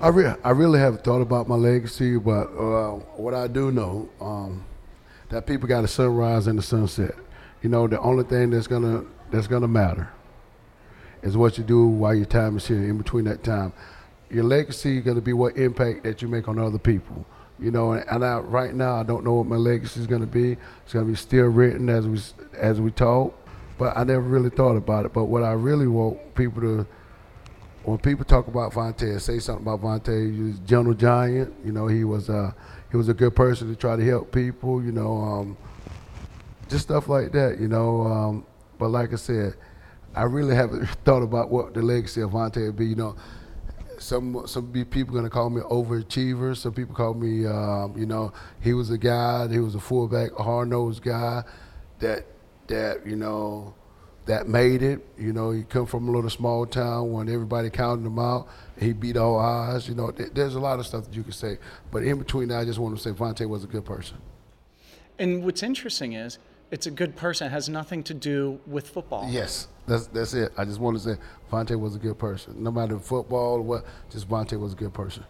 I, re- I really haven't thought about my legacy, but uh, what I do know um, that people got a sunrise and a sunset. You know, the only thing that's gonna that's gonna matter is what you do while your time is here. In between that time, your legacy is gonna be what impact that you make on other people. You know, and, and I, right now I don't know what my legacy is gonna be. It's gonna be still written as we as we talk, but I never really thought about it. But what I really want people to when people talk about Vontae, say something about Vontae. He was a gentle giant. You know, he was he was a good person to try to help people. You know, um, just stuff like that. You know, um, but like I said, I really haven't thought about what the legacy of Vontae would be. You know, some some people gonna call me overachiever. Some people call me, um, you know, he was a guy. He was a fullback, a hard nosed guy that that you know that made it. You know, he come from a little small town when everybody counted him out. He beat all odds. You know, th- there's a lot of stuff that you can say. But in between that, I just want to say Vontae was a good person. And what's interesting is it's a good person. It has nothing to do with football. Yes, that's that's it. I just want to say Vontae was a good person. No matter football or what, just Vontae was a good person.